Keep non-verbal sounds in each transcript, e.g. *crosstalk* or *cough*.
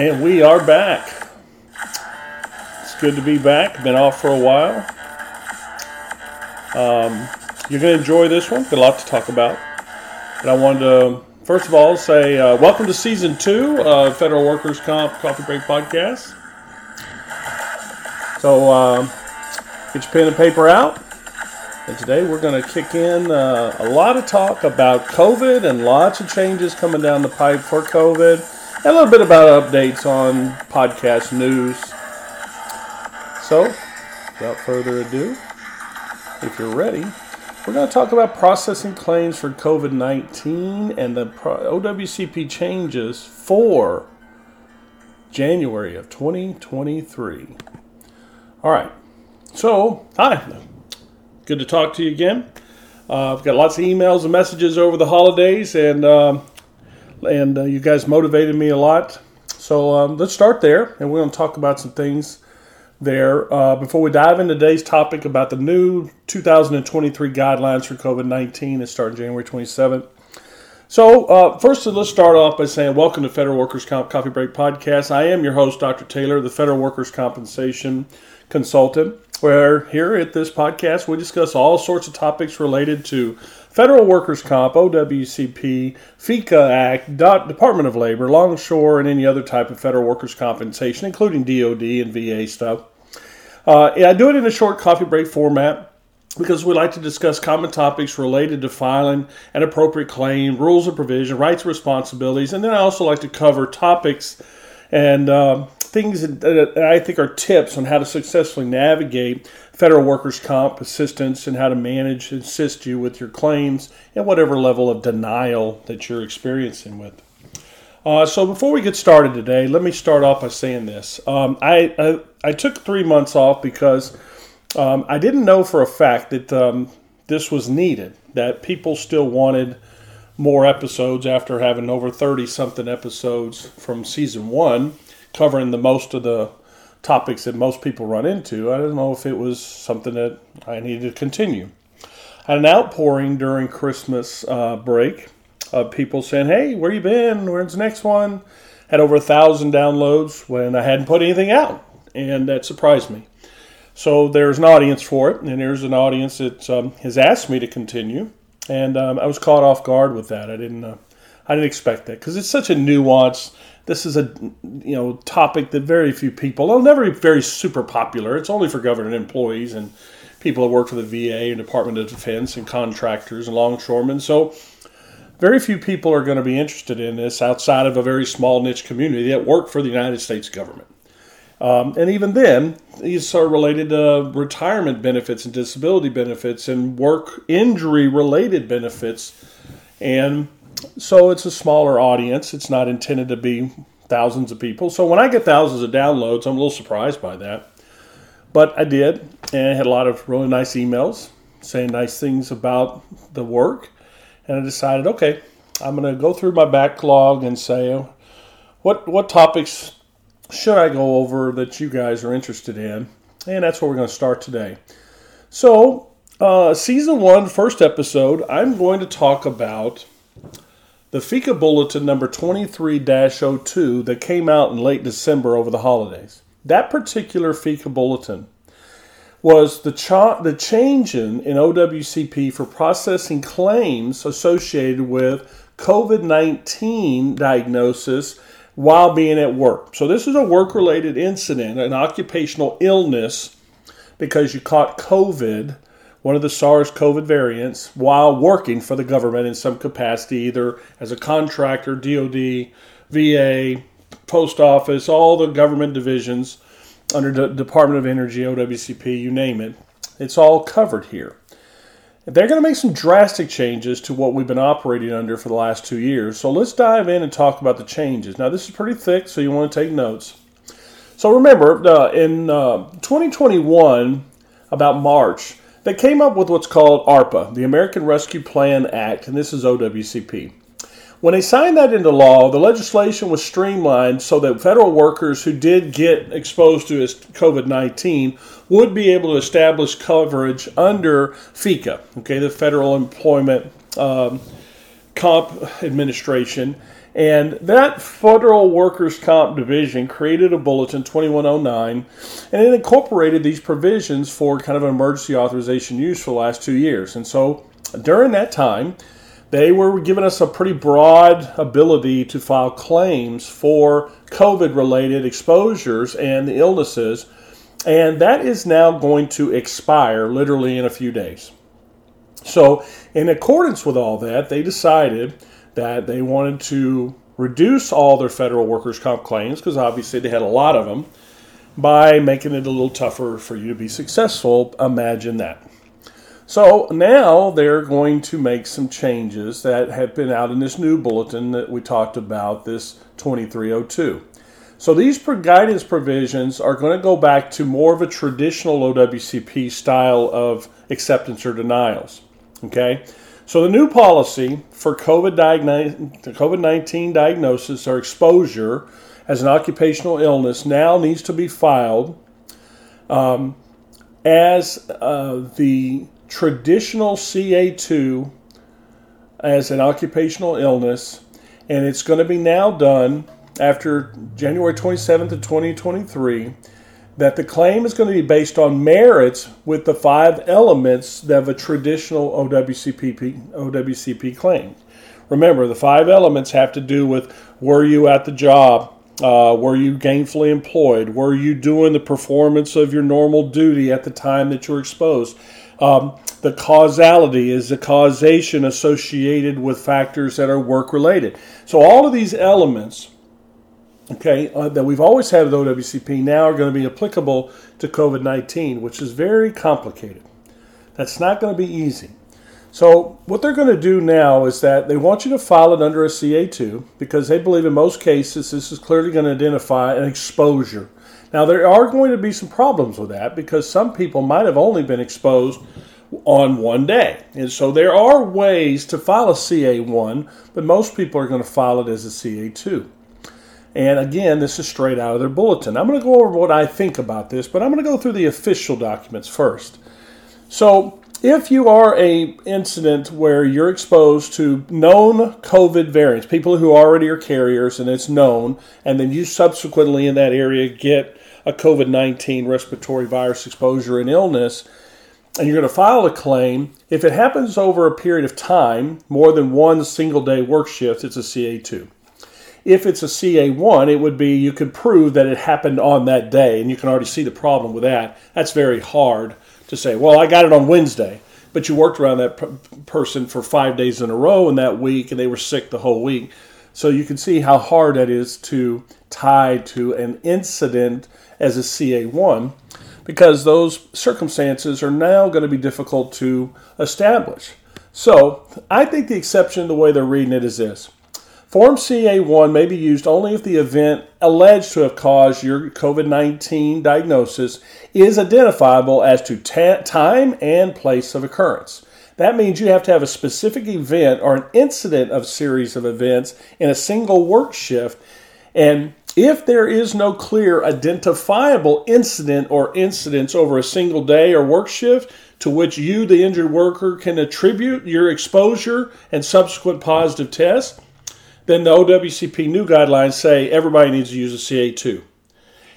And we are back. It's good to be back. Been off for a while. Um, you're going to enjoy this one. Got a lot to talk about. But I wanted to, first of all, say uh, welcome to season two of Federal Workers Comp Coffee Break Podcast. So um, get your pen and paper out. And today we're going to kick in uh, a lot of talk about COVID and lots of changes coming down the pipe for COVID and a little bit about updates on podcast news. So, without further ado, if you're ready, we're going to talk about processing claims for COVID 19 and the OWCP changes for January of 2023. All right. So, hi. Good to talk to you again. Uh, I've got lots of emails and messages over the holidays, and um, and uh, you guys motivated me a lot. So um, let's start there, and we're going to talk about some things there uh, before we dive into today's topic about the new 2023 guidelines for COVID 19 that start January 27th. So, uh, first, let's start off by saying, Welcome to Federal Workers Comp Coffee Break Podcast. I am your host, Dr. Taylor, the Federal Workers Compensation Consultant, where here at this podcast we discuss all sorts of topics related to Federal Workers Comp, OWCP, FECA Act, Department of Labor, Longshore, and any other type of federal workers' compensation, including DOD and VA stuff. Uh, I do it in a short coffee break format because we like to discuss common topics related to filing an appropriate claim, rules of provision, rights and responsibilities, and then I also like to cover topics and uh, things that I think are tips on how to successfully navigate federal workers' comp assistance and how to manage and assist you with your claims and whatever level of denial that you're experiencing with. Uh, so before we get started today, let me start off by saying this. Um, I, I, I took three months off because um, I didn't know for a fact that um, this was needed. That people still wanted more episodes after having over thirty something episodes from season one, covering the most of the topics that most people run into. I don't know if it was something that I needed to continue. I had an outpouring during Christmas uh, break of people saying, "Hey, where you been? Where's the next one?" Had over a thousand downloads when I hadn't put anything out, and that surprised me. So there's an audience for it, and there's an audience that um, has asked me to continue, and um, I was caught off guard with that. I didn't, uh, I didn't expect that because it's such a nuance. this is a you know topic that very few people, will never be very super popular. It's only for government employees and people that work for the VA and Department of Defense and contractors and longshoremen. So very few people are going to be interested in this outside of a very small niche community that work for the United States government. Um, and even then, these are related to retirement benefits and disability benefits and work injury related benefits. And so it's a smaller audience. It's not intended to be thousands of people. So when I get thousands of downloads, I'm a little surprised by that. But I did, and I had a lot of really nice emails saying nice things about the work. And I decided, okay, I'm going to go through my backlog and say, what what topics should I go over that you guys are interested in? And that's where we're going to start today. So, uh, season one, first episode, I'm going to talk about the FECA Bulletin number 23 02 that came out in late December over the holidays. That particular FECA Bulletin was the, cha- the change in, in OWCP for processing claims associated with COVID 19 diagnosis while being at work. So, this is a work related incident, an occupational illness because you caught COVID one of the SARS COVID variants while working for the government in some capacity, either as a contractor, DoD, VA, post office, all the government divisions under the Department of Energy, OWCP, you name it. It's all covered here. They're going to make some drastic changes to what we've been operating under for the last two years. So let's dive in and talk about the changes. Now, this is pretty thick, so you want to take notes. So remember, uh, in uh, 2021, about March, they came up with what's called ARPA, the American Rescue Plan Act, and this is OWCP. When they signed that into law, the legislation was streamlined so that federal workers who did get exposed to COVID 19 would be able to establish coverage under FECA, okay, the Federal Employment um, Comp Administration. And that Federal Workers' Comp Division created a bulletin 2109 and it incorporated these provisions for kind of an emergency authorization use for the last two years. And so during that time, they were giving us a pretty broad ability to file claims for COVID related exposures and the illnesses. And that is now going to expire literally in a few days. So, in accordance with all that, they decided that they wanted to reduce all their federal workers' comp claims because obviously they had a lot of them by making it a little tougher for you to be successful. Imagine that. So now they're going to make some changes that have been out in this new bulletin that we talked about, this 2302. So these guidance provisions are going to go back to more of a traditional OWCP style of acceptance or denials. Okay? So the new policy for COVID 19 diagnosis or exposure as an occupational illness now needs to be filed um, as uh, the traditional CA2 as an occupational illness, and it's going to be now done after January 27th of 2023 that the claim is going to be based on merits with the five elements of a traditional OWCP, OWCP claim. Remember, the five elements have to do with were you at the job? Uh, were you gainfully employed? Were you doing the performance of your normal duty at the time that you were exposed? Um, the causality is the causation associated with factors that are work related. So, all of these elements okay, uh, that we've always had with OWCP now are going to be applicable to COVID 19, which is very complicated. That's not going to be easy. So, what they're going to do now is that they want you to file it under a CA2 because they believe in most cases this is clearly going to identify an exposure. Now, there are going to be some problems with that because some people might have only been exposed on one day. And so there are ways to file a CA1, but most people are going to file it as a CA2. And again, this is straight out of their bulletin. I'm going to go over what I think about this, but I'm going to go through the official documents first. So, if you are a incident where you're exposed to known COVID variants, people who already are carriers and it's known, and then you subsequently in that area get a COVID 19 respiratory virus exposure and illness, and you're going to file a claim, if it happens over a period of time, more than one single day work shift, it's a CA2. If it's a CA1, it would be you could prove that it happened on that day, and you can already see the problem with that. That's very hard to say, well, I got it on Wednesday, but you worked around that person for five days in a row in that week, and they were sick the whole week. So you can see how hard that is to tie to an incident as a CA1 because those circumstances are now going to be difficult to establish. So I think the exception, the way they're reading it, is this Form CA1 may be used only if the event alleged to have caused your COVID 19 diagnosis is identifiable as to ta- time and place of occurrence. That means you have to have a specific event or an incident of series of events in a single work shift. And if there is no clear identifiable incident or incidents over a single day or work shift to which you, the injured worker, can attribute your exposure and subsequent positive test, then the OWCP new guidelines say everybody needs to use a CA2.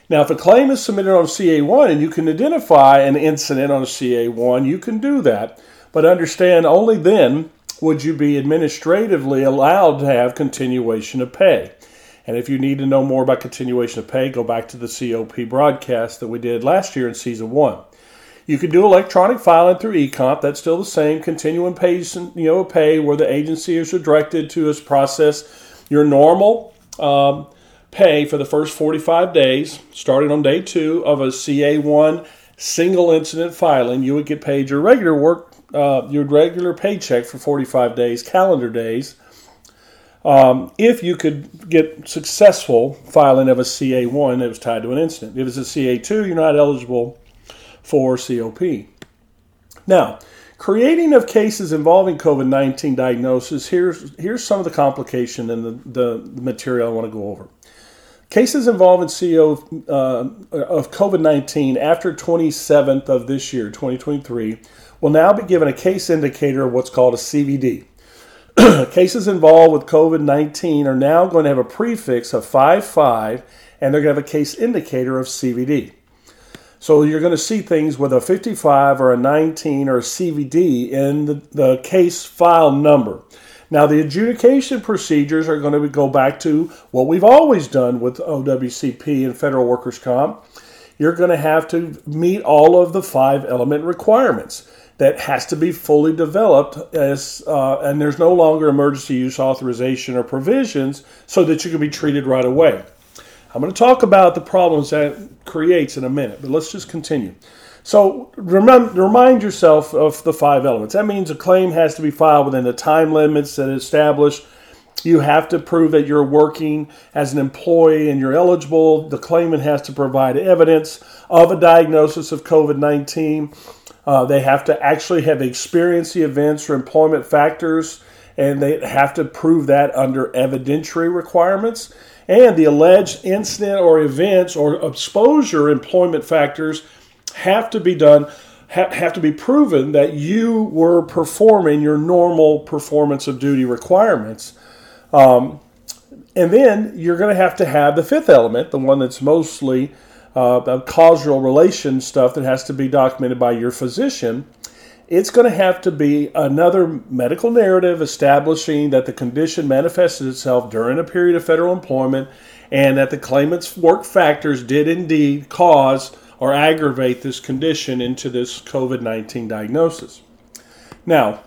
Now, if a claim is submitted on CA1 and you can identify an incident on a CA1, you can do that. But understand only then would you be administratively allowed to have continuation of pay. And if you need to know more about continuation of pay, go back to the COP broadcast that we did last year in season one. You can do electronic filing through eComp. That's still the same. Continuing pays, you know, pay where the agency is directed to us process your normal um, pay for the first 45 days, starting on day two of a CA1 single incident filing. You would get paid your regular work, uh, your regular paycheck for 45 days, calendar days. Um, if you could get successful filing of a CA1 that was tied to an incident. If it's a CA2, you're not eligible for COP. Now, creating of cases involving COVID 19 diagnosis, here's, here's some of the complication in the, the, material I want to go over. Cases involving CO uh, of COVID 19 after 27th of this year, 2023, will now be given a case indicator of what's called a CVD. *clears throat* cases involved with COVID 19 are now going to have a prefix of 55 and they're going to have a case indicator of CVD. So you're going to see things with a 55 or a 19 or a CVD in the, the case file number. Now, the adjudication procedures are going to go back to what we've always done with OWCP and federal workers' comp. You're going to have to meet all of the five element requirements that has to be fully developed as uh, and there's no longer emergency use authorization or provisions so that you can be treated right away i'm going to talk about the problems that creates in a minute but let's just continue. So remember, remind yourself of the five elements. That means a claim has to be filed within the time limits that established. You have to prove that you're working as an employee and you're eligible. The claimant has to provide evidence of a diagnosis of covid-19 uh, they have to actually have experienced the events or employment factors, and they have to prove that under evidentiary requirements. And the alleged incident or events or exposure employment factors have to be done, have to be proven that you were performing your normal performance of duty requirements. Um, and then you're going to have to have the fifth element, the one that's mostly uh, causal relation stuff that has to be documented by your physician, it's going to have to be another medical narrative establishing that the condition manifested itself during a period of federal employment and that the claimant's work factors did indeed cause or aggravate this condition into this COVID 19 diagnosis. Now,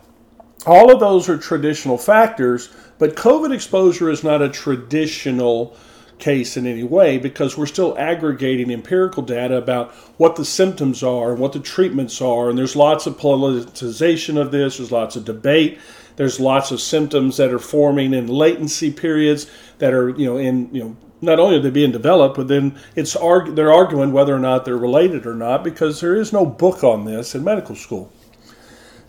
all of those are traditional factors, but COVID exposure is not a traditional case in any way because we're still aggregating empirical data about what the symptoms are and what the treatments are. And there's lots of politicization of this, there's lots of debate. There's lots of symptoms that are forming in latency periods that are, you know, in, you know, not only are they being developed, but then it's arg- they're arguing whether or not they're related or not because there is no book on this in medical school.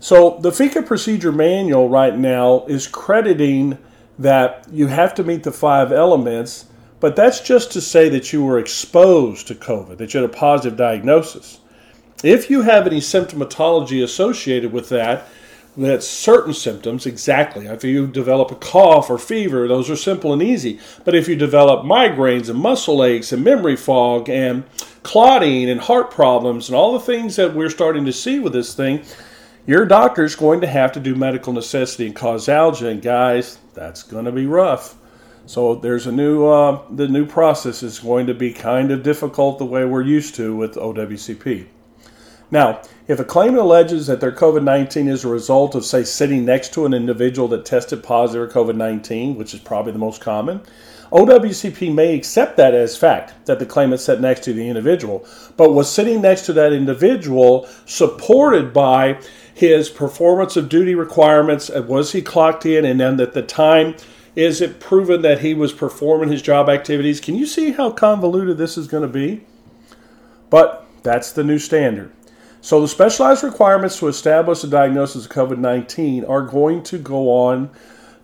So the FECA procedure manual right now is crediting that you have to meet the five elements but that's just to say that you were exposed to COVID, that you had a positive diagnosis. If you have any symptomatology associated with that, that's certain symptoms, exactly. If you develop a cough or fever, those are simple and easy. But if you develop migraines and muscle aches and memory fog and clotting and heart problems and all the things that we're starting to see with this thing, your doctor's going to have to do medical necessity and causalgia. And guys, that's going to be rough. So there's a new uh, the new process is going to be kind of difficult the way we're used to with OWCP. Now, if a claimant alleges that their COVID 19 is a result of, say, sitting next to an individual that tested positive for COVID 19, which is probably the most common, OWCP may accept that as fact that the claimant sat next to the individual, but was sitting next to that individual supported by his performance of duty requirements, was he clocked in, and then at the time is it proven that he was performing his job activities? Can you see how convoluted this is going to be? But that's the new standard. So, the specialized requirements to establish a diagnosis of COVID 19 are going to go on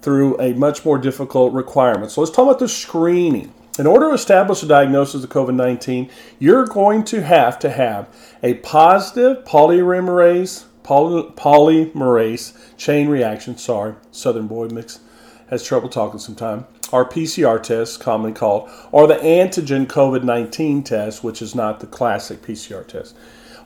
through a much more difficult requirement. So, let's talk about the screening. In order to establish a diagnosis of COVID 19, you're going to have to have a positive polymerase, poly, polymerase chain reaction. Sorry, Southern boy mix has trouble talking sometimes, our PCR test, commonly called, or the antigen COVID 19 test, which is not the classic PCR test.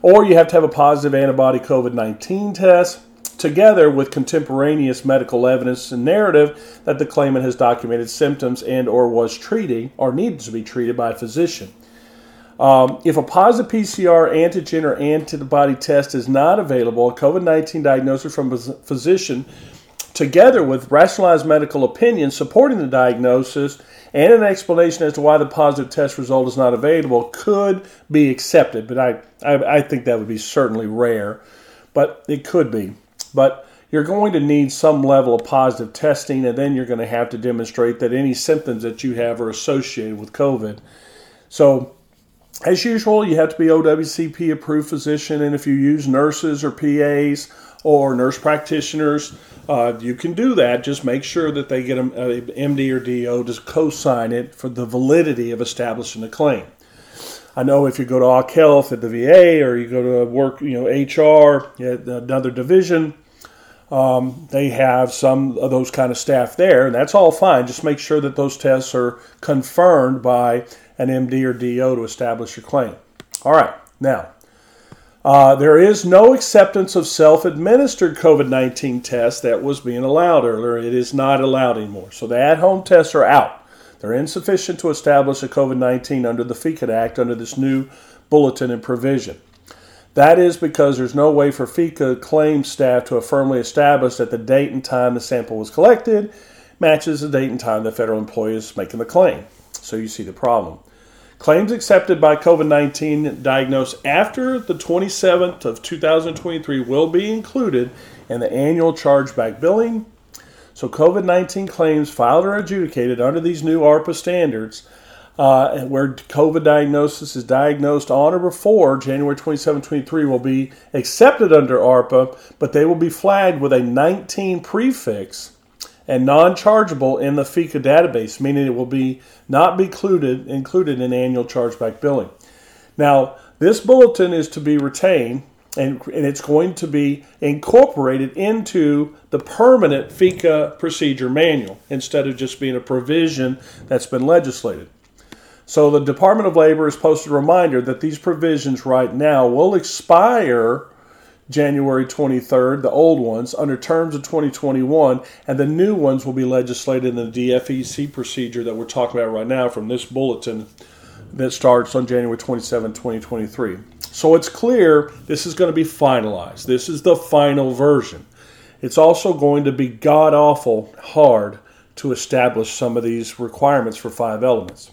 Or you have to have a positive antibody COVID 19 test together with contemporaneous medical evidence and narrative that the claimant has documented symptoms and or was treating or needed to be treated by a physician. Um, if a positive PCR antigen or antibody test is not available, a COVID 19 diagnosis from a physician together with rationalized medical opinion supporting the diagnosis and an explanation as to why the positive test result is not available could be accepted. But I, I, I think that would be certainly rare, but it could be. But you're going to need some level of positive testing, and then you're going to have to demonstrate that any symptoms that you have are associated with COVID. So, as usual, you have to be OWCP approved physician, and if you use nurses or PAs or nurse practitioners, uh, you can do that. Just make sure that they get a, MD or DO to co-sign it for the validity of establishing a claim. I know if you go to Occ Health at the VA or you go to work, you know, HR at another division, um, they have some of those kind of staff there, and that's all fine. Just make sure that those tests are confirmed by an MD or DO to establish your claim. All right, now. Uh, there is no acceptance of self administered COVID 19 tests that was being allowed earlier. It is not allowed anymore. So the at home tests are out. They're insufficient to establish a COVID 19 under the FECA Act under this new bulletin and provision. That is because there's no way for FECA claim staff to have firmly established that the date and time the sample was collected matches the date and time the federal employee is making the claim. So you see the problem. Claims accepted by COVID 19 diagnosed after the 27th of 2023 will be included in the annual chargeback billing. So, COVID 19 claims filed or adjudicated under these new ARPA standards, uh, where COVID diagnosis is diagnosed on or before January 27, 23, will be accepted under ARPA, but they will be flagged with a 19 prefix and non-chargeable in the FECA database, meaning it will be not be included included in annual chargeback billing. Now, this bulletin is to be retained and, and it's going to be incorporated into the permanent FECA procedure manual instead of just being a provision that's been legislated. So the Department of Labor has posted a reminder that these provisions right now will expire January 23rd, the old ones, under terms of 2021, and the new ones will be legislated in the DFEC procedure that we're talking about right now from this bulletin that starts on January 27, 2023. So it's clear this is going to be finalized. This is the final version. It's also going to be god awful hard to establish some of these requirements for five elements.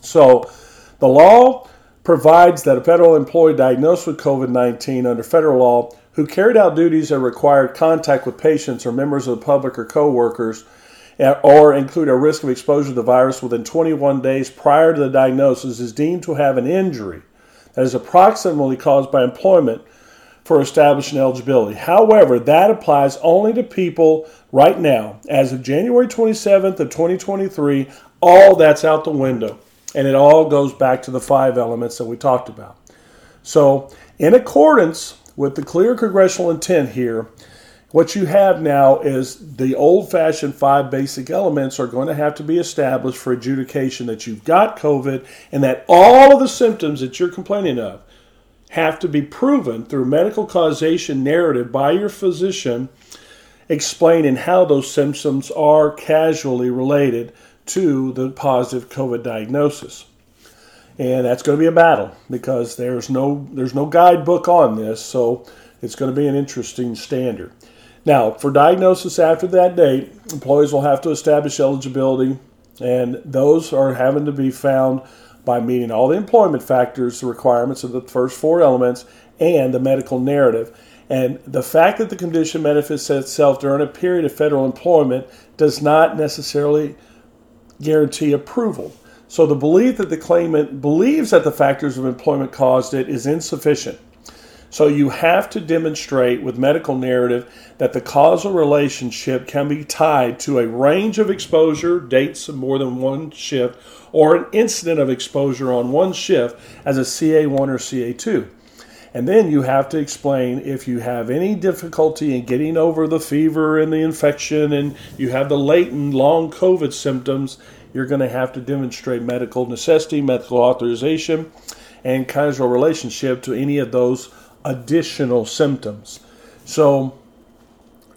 So the law provides that a federal employee diagnosed with COVID 19 under federal law who carried out duties that required contact with patients or members of the public or coworkers eh, or include a risk of exposure to the virus within 21 days prior to the diagnosis is deemed to have an injury that is approximately caused by employment for establishing eligibility. However, that applies only to people right now. As of January 27th of 2023, all that's out the window. And it all goes back to the five elements that we talked about. So, in accordance with the clear congressional intent here, what you have now is the old fashioned five basic elements are going to have to be established for adjudication that you've got COVID and that all of the symptoms that you're complaining of have to be proven through medical causation narrative by your physician explaining how those symptoms are causally related to the positive COVID diagnosis. And that's going to be a battle because there's no there's no guidebook on this, so it's going to be an interesting standard. Now, for diagnosis after that date, employees will have to establish eligibility, and those are having to be found by meeting all the employment factors, the requirements of the first four elements, and the medical narrative. And the fact that the condition manifests itself during a period of federal employment does not necessarily guarantee approval. So the belief that the claimant believes that the factors of employment caused it is insufficient. So you have to demonstrate with medical narrative that the causal relationship can be tied to a range of exposure, dates of more than one shift, or an incident of exposure on one shift as a CA1 or CA2. And then you have to explain if you have any difficulty in getting over the fever and the infection and you have the latent long COVID symptoms, you're going to have to demonstrate medical necessity, medical authorization, and causal relationship to any of those additional symptoms. So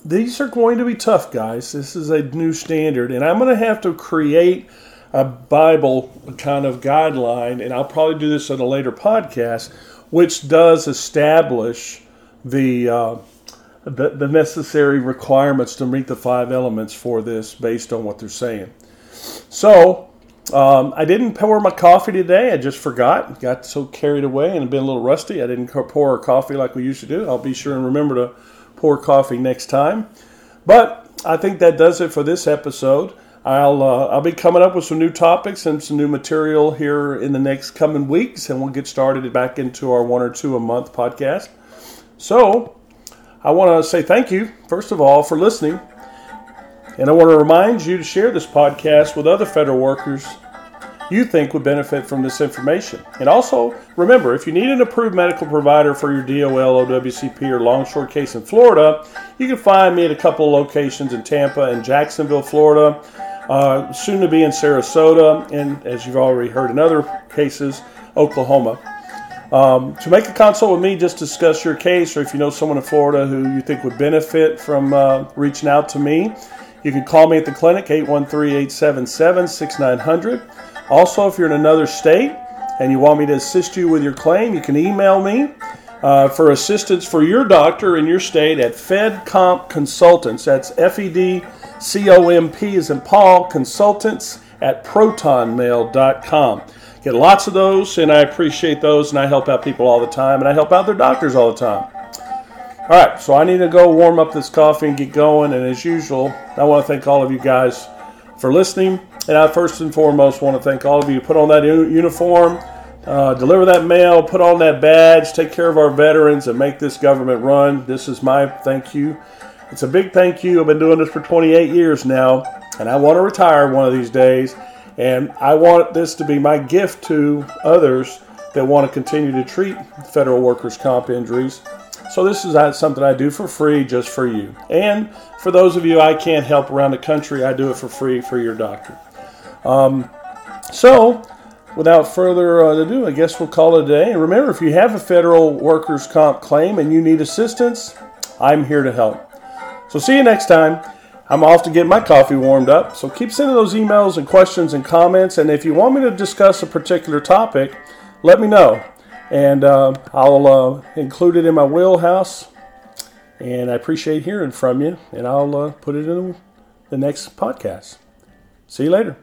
these are going to be tough, guys. This is a new standard, and I'm going to have to create a Bible kind of guideline, and I'll probably do this in a later podcast which does establish the, uh, the, the necessary requirements to meet the five elements for this based on what they're saying. So um, I didn't pour my coffee today. I just forgot. Got so carried away and been a little rusty. I didn't pour our coffee like we used to do. I'll be sure and remember to pour coffee next time. But I think that does it for this episode. I'll uh, I'll be coming up with some new topics and some new material here in the next coming weeks, and we'll get started back into our one or two a month podcast. So, I want to say thank you first of all for listening, and I want to remind you to share this podcast with other federal workers you think would benefit from this information. And also, remember, if you need an approved medical provider for your DOL, OWCP, or Longshore case in Florida, you can find me at a couple of locations in Tampa and Jacksonville, Florida, uh, soon to be in Sarasota, and as you've already heard in other cases, Oklahoma. Um, to make a consult with me, just discuss your case, or if you know someone in Florida who you think would benefit from uh, reaching out to me, you can call me at the clinic, 813 877 6900. Also, if you're in another state and you want me to assist you with your claim, you can email me uh, for assistance for your doctor in your state at FedComp Consultants. That's F E D C O M P as in Paul, consultants at protonmail.com. Get lots of those, and I appreciate those, and I help out people all the time, and I help out their doctors all the time. All right, so I need to go warm up this coffee and get going, and as usual, I want to thank all of you guys for listening, and I first and foremost want to thank all of you. who Put on that uniform, uh, deliver that mail, put on that badge, take care of our veterans, and make this government run. This is my thank you. It's a big thank you. I've been doing this for 28 years now, and I want to retire one of these days. And I want this to be my gift to others that want to continue to treat federal workers' comp injuries. So this is something I do for free just for you. And for those of you I can't help around the country, I do it for free for your doctor. Um, so without further ado, I guess we'll call it a day. And remember, if you have a federal workers' comp claim and you need assistance, I'm here to help. So see you next time. I'm off to get my coffee warmed up. So keep sending those emails and questions and comments. And if you want me to discuss a particular topic, let me know. And uh, I'll uh, include it in my wheelhouse. And I appreciate hearing from you. And I'll uh, put it in the next podcast. See you later.